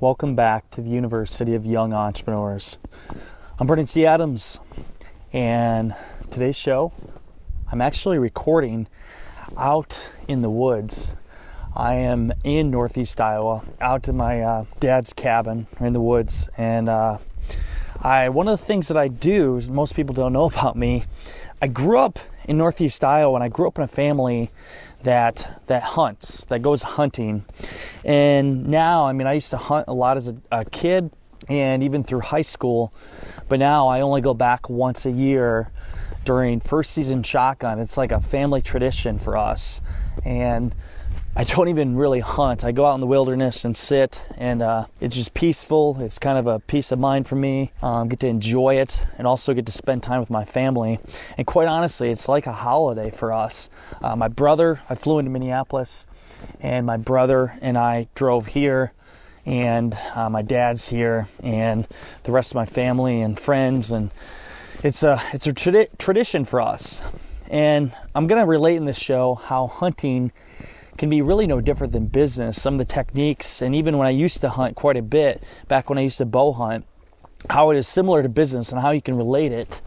Welcome back to the University of Young Entrepreneurs. I'm Brandon T. Adams, and today's show, I'm actually recording out in the woods. I am in Northeast Iowa, out in my uh, dad's cabin in the woods, and uh, I one of the things that I do, most people don't know about me, I grew up in Northeast Iowa, and I grew up in a family that that hunts, that goes hunting. And now, I mean, I used to hunt a lot as a, a kid and even through high school, but now I only go back once a year during first season shotgun. It's like a family tradition for us. And I don't even really hunt. I go out in the wilderness and sit, and uh, it's just peaceful. It's kind of a peace of mind for me. Um, get to enjoy it, and also get to spend time with my family. And quite honestly, it's like a holiday for us. Uh, my brother, I flew into Minneapolis, and my brother and I drove here, and uh, my dad's here, and the rest of my family and friends, and it's a it's a tradi- tradition for us. And I'm gonna relate in this show how hunting can be really no different than business. Some of the techniques, and even when I used to hunt quite a bit, back when I used to bow hunt, how it is similar to business and how you can relate it.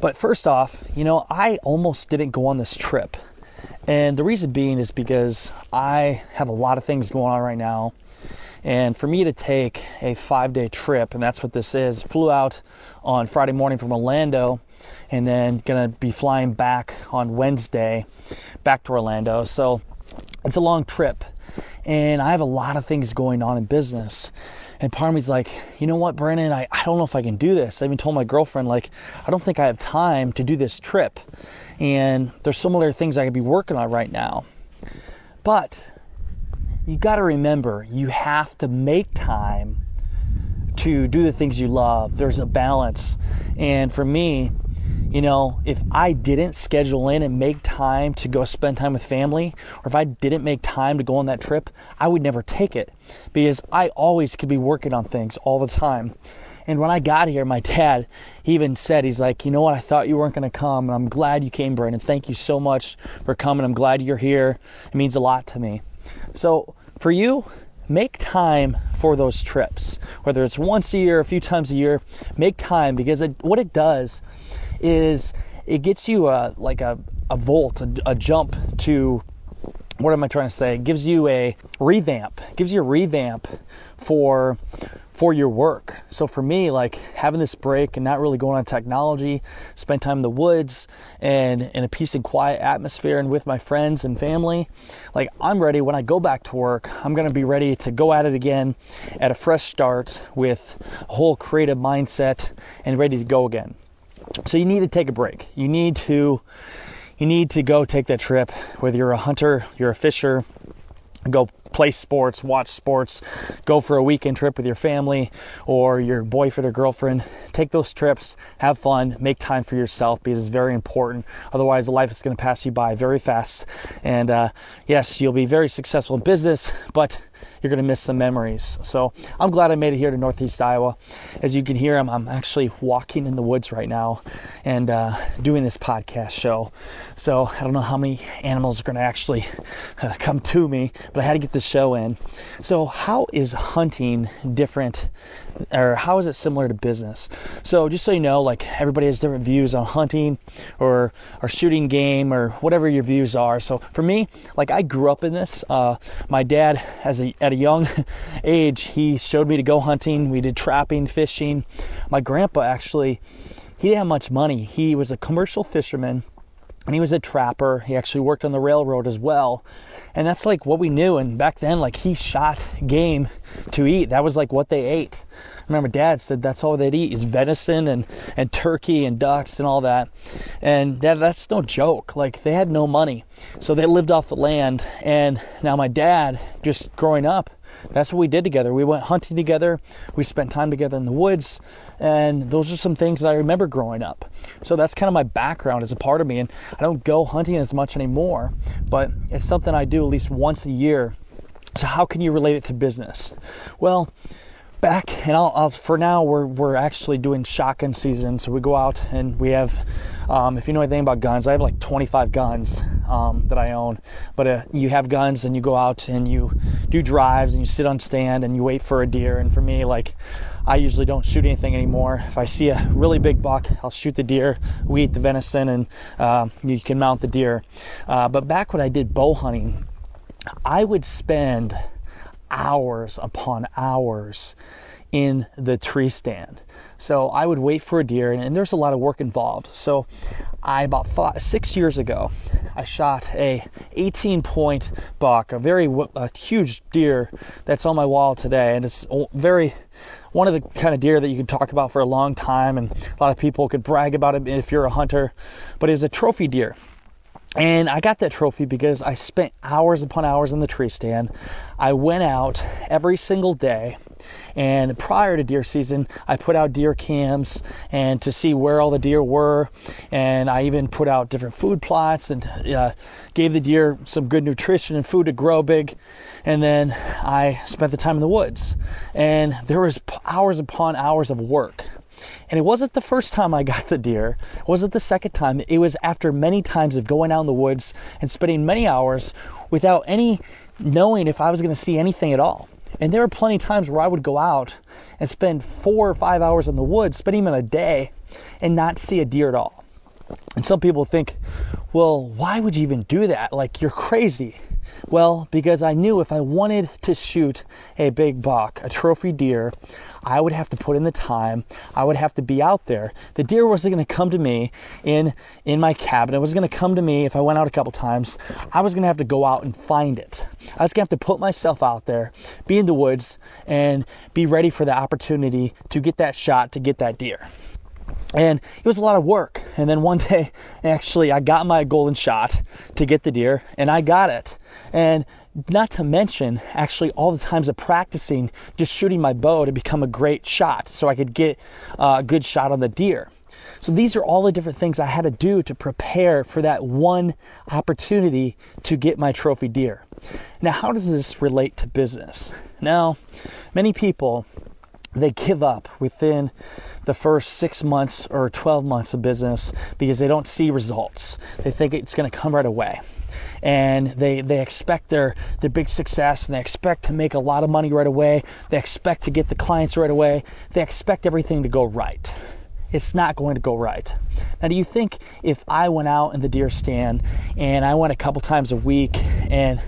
But first off, you know, I almost didn't go on this trip. And the reason being is because I have a lot of things going on right now. And for me to take a five day trip, and that's what this is, flew out on Friday morning from Orlando and then gonna be flying back on Wednesday back to Orlando. So it's a long trip and I have a lot of things going on in business. And part of me's like, you know what, Brandon, I, I don't know if I can do this. I even told my girlfriend, like, I don't think I have time to do this trip. And there's similar things I could be working on right now. But you got to remember, you have to make time to do the things you love. There's a balance. And for me, you know, if I didn't schedule in and make time to go spend time with family, or if I didn't make time to go on that trip, I would never take it because I always could be working on things all the time. And when I got here, my dad, he even said, he's like, you know what, I thought you weren't going to come, and I'm glad you came, Brandon. Thank you so much for coming. I'm glad you're here. It means a lot to me. So for you, make time for those trips, whether it's once a year, a few times a year. Make time because it, what it does is it gets you a like a, a volt, a, a jump to what am I trying to say? It gives you a revamp, gives you a revamp for for your work. So for me, like having this break and not really going on technology, spend time in the woods and in a peace and quiet atmosphere and with my friends and family, like I'm ready when I go back to work, I'm going to be ready to go at it again at a fresh start with a whole creative mindset and ready to go again. So you need to take a break. You need to you need to go take that trip whether you're a hunter, you're a fisher, go play sports, watch sports, go for a weekend trip with your family or your boyfriend or girlfriend. Take those trips, have fun, make time for yourself because it's very important. Otherwise, life is going to pass you by very fast. And uh, yes, you'll be very successful in business, but you're going to miss some memories. So I'm glad I made it here to Northeast Iowa. As you can hear, I'm, I'm actually walking in the woods right now and uh, doing this podcast show. So I don't know how many animals are going to actually uh, come to me, but I had to get this show in. So, how is hunting different or how is it similar to business? So just so you know, like everybody has different views on hunting or or shooting game or whatever your views are. So for me, like I grew up in this. Uh, my dad, as at a young age, he showed me to go hunting. We did trapping, fishing. My grandpa actually, he didn't have much money. He was a commercial fisherman and he was a trapper. He actually worked on the railroad as well. And that's like what we knew. And back then, like he shot game to eat. That was like what they ate. I remember dad said that's all they'd eat is venison and, and turkey and ducks and all that. And that, that's no joke. Like they had no money. So they lived off the land. And now my dad, just growing up, that's what we did together. We went hunting together, we spent time together in the woods, and those are some things that I remember growing up. So that's kind of my background as a part of me. And I don't go hunting as much anymore, but it's something I do at least once a year. So, how can you relate it to business? Well, back and I'll, I'll, for now we're, we're actually doing shotgun season so we go out and we have um, if you know anything about guns i have like 25 guns um, that i own but uh, you have guns and you go out and you do drives and you sit on stand and you wait for a deer and for me like i usually don't shoot anything anymore if i see a really big buck i'll shoot the deer we eat the venison and uh, you can mount the deer uh, but back when i did bow hunting i would spend hours upon hours in the tree stand. So I would wait for a deer, and, and there's a lot of work involved. So I about five, six years ago, I shot a 18 point buck, a very a huge deer that's on my wall today, and it's very one of the kind of deer that you can talk about for a long time, and a lot of people could brag about it if you're a hunter. But it's a trophy deer. And I got that trophy because I spent hours upon hours in the tree stand. I went out every single day. And prior to deer season, I put out deer cams and to see where all the deer were. And I even put out different food plots and uh, gave the deer some good nutrition and food to grow big. And then I spent the time in the woods. And there was hours upon hours of work. And it wasn't the first time I got the deer. It wasn't the second time. It was after many times of going out in the woods and spending many hours without any knowing if I was going to see anything at all. And there were plenty of times where I would go out and spend four or five hours in the woods, spend even a day, and not see a deer at all. And some people think, well, why would you even do that? Like, you're crazy. Well, because I knew if I wanted to shoot a big buck, a trophy deer, I would have to put in the time. I would have to be out there. The deer wasn't going to come to me in in my cabin. It was going to come to me if I went out a couple times. I was going to have to go out and find it. I was going to have to put myself out there, be in the woods, and be ready for the opportunity to get that shot to get that deer and it was a lot of work. And then one day, actually, I got my golden shot to get the deer, and I got it. And not to mention, actually, all the times of practicing just shooting my bow to become a great shot so I could get uh, a good shot on the deer. So these are all the different things I had to do to prepare for that one opportunity to get my trophy deer. Now, how does this relate to business? Now, many people they give up within the first six months or 12 months of business because they don't see results. They think it's going to come right away. And they, they expect their, their big success and they expect to make a lot of money right away. They expect to get the clients right away. They expect everything to go right. It's not going to go right. Now, do you think if I went out in the deer stand and I went a couple times a week and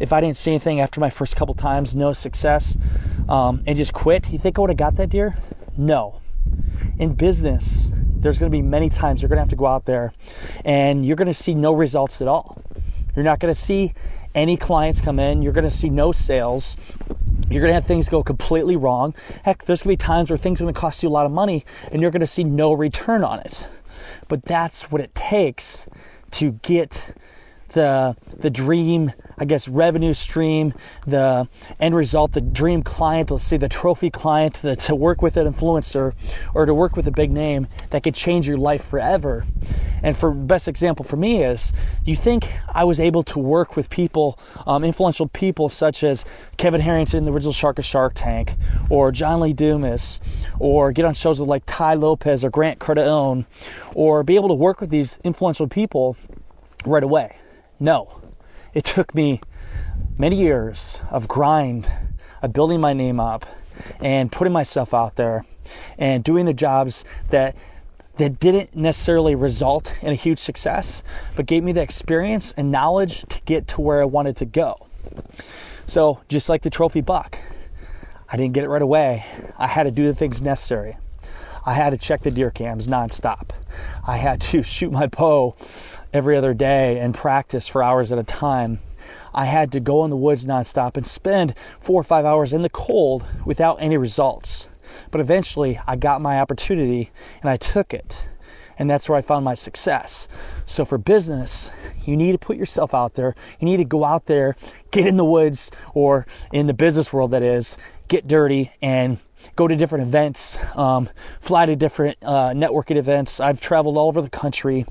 if I didn't see anything after my first couple times, no success, um, and just quit, you think I would have got that deer? No. In business, there's going to be many times you're going to have to go out there and you're going to see no results at all. You're not going to see any clients come in. You're going to see no sales. You're going to have things go completely wrong. Heck, there's going to be times where things are going to cost you a lot of money and you're going to see no return on it. But that's what it takes to get the the dream I guess revenue stream, the end result, the dream client, let's say the trophy client, the, to work with an influencer or to work with a big name that could change your life forever. And for best example for me is, you think I was able to work with people, um, influential people such as Kevin Harrington, the original Shark of Shark Tank, or John Lee Dumas, or get on shows with like Tai Lopez or Grant Cardone, or be able to work with these influential people right away? No. It took me many years of grind, of building my name up and putting myself out there and doing the jobs that that didn't necessarily result in a huge success, but gave me the experience and knowledge to get to where I wanted to go. So, just like the trophy buck, I didn't get it right away. I had to do the things necessary. I had to check the deer cams nonstop. I had to shoot my bow every other day and practice for hours at a time. I had to go in the woods nonstop and spend four or five hours in the cold without any results. But eventually, I got my opportunity and I took it. And that's where I found my success. So for business, you need to put yourself out there. You need to go out there, get in the woods, or in the business world, that is, get dirty and go to different events, um, fly to different uh, networking events. I've traveled all over the country.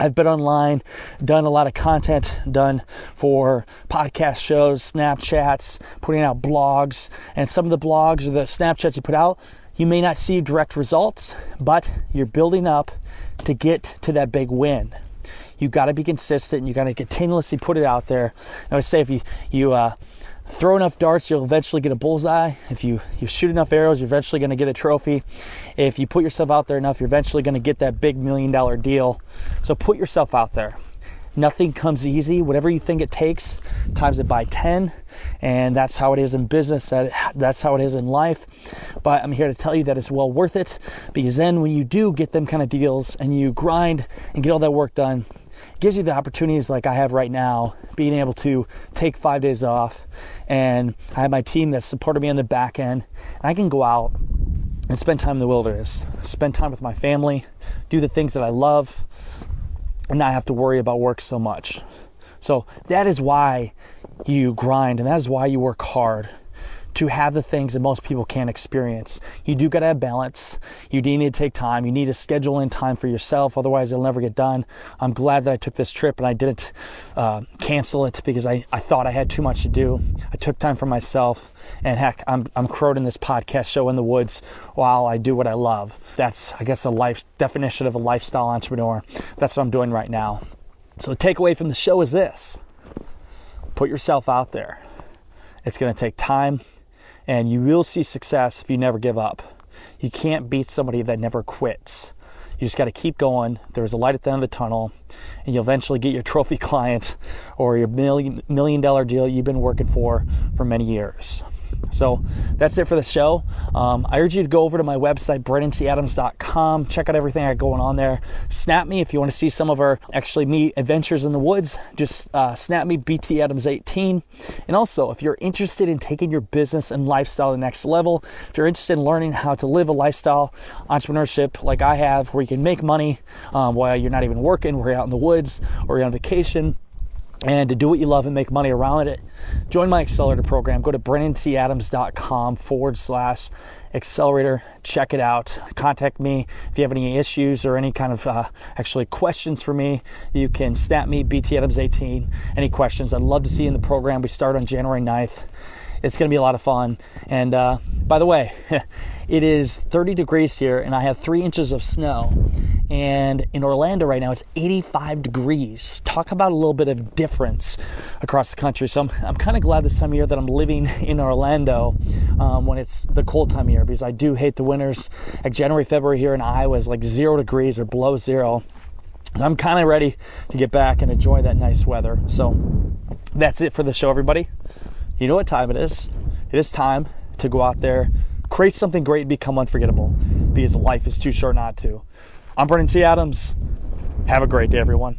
I've been online, done a lot of content done for podcast shows, Snapchats, putting out blogs, and some of the blogs or the Snapchats you put out, you may not see direct results, but you're building up to get to that big win. You got to be consistent. You got to continuously put it out there. I would say if you you uh, throw enough darts, you'll eventually get a bullseye. If you, you shoot enough arrows, you're eventually going to get a trophy. If you put yourself out there enough, you're eventually going to get that big million dollar deal. So put yourself out there. Nothing comes easy. Whatever you think it takes, times it by 10. And that's how it is in business. That's how it is in life. But I'm here to tell you that it's well worth it because then when you do get them kind of deals and you grind and get all that work done, gives you the opportunities like I have right now, being able to take five days off. And I have my team that supported me on the back end. And I can go out and spend time in the wilderness, spend time with my family, do the things that I love, and not have to worry about work so much. So that is why you grind and that is why you work hard to have the things that most people can't experience. You do got to have balance. You do need to take time. You need to schedule in time for yourself. Otherwise, it'll never get done. I'm glad that I took this trip and I didn't uh, cancel it because I, I thought I had too much to do. I took time for myself. And heck, I'm, I'm crowing this podcast show in the woods while I do what I love. That's, I guess, a life definition of a lifestyle entrepreneur. That's what I'm doing right now. So the takeaway from the show is this put yourself out there. It's going to take time and you will see success if you never give up. You can't beat somebody that never quits. You just got to keep going. There's a light at the end of the tunnel, and you'll eventually get your trophy client or your million million dollar deal you've been working for for many years. So that's it for the show. Um, I urge you to go over to my website, BrandonTAdams.com. Check out everything I got going on there. Snap me if you want to see some of our actually me adventures in the woods. Just uh, snap me, BT Adams 18. And also, if you're interested in taking your business and lifestyle to the next level, if you're interested in learning how to live a lifestyle entrepreneurship like I have, where you can make money um, while you're not even working, where you're out in the woods or you're on vacation and to do what you love and make money around it, join my accelerator program. Go to brandonTAdams.com forward slash accelerator. Check it out. Contact me if you have any issues or any kind of uh, actually questions for me. You can snap me, BT Adams 18. Any questions? I'd love to see you in the program. We start on January 9th. It's going to be a lot of fun. And uh, by the way, it is 30 degrees here, and I have three inches of snow. And in Orlando right now, it's 85 degrees. Talk about a little bit of difference across the country. So I'm, I'm kind of glad this time of year that I'm living in Orlando um, when it's the cold time of year because I do hate the winters. Like January, February here in Iowa is like zero degrees or below zero. I'm kind of ready to get back and enjoy that nice weather. So that's it for the show, everybody. You know what time it is? It is time to go out there, create something great, and become unforgettable because life is too short not to. I'm Brandon T. Adams. Have a great day, everyone.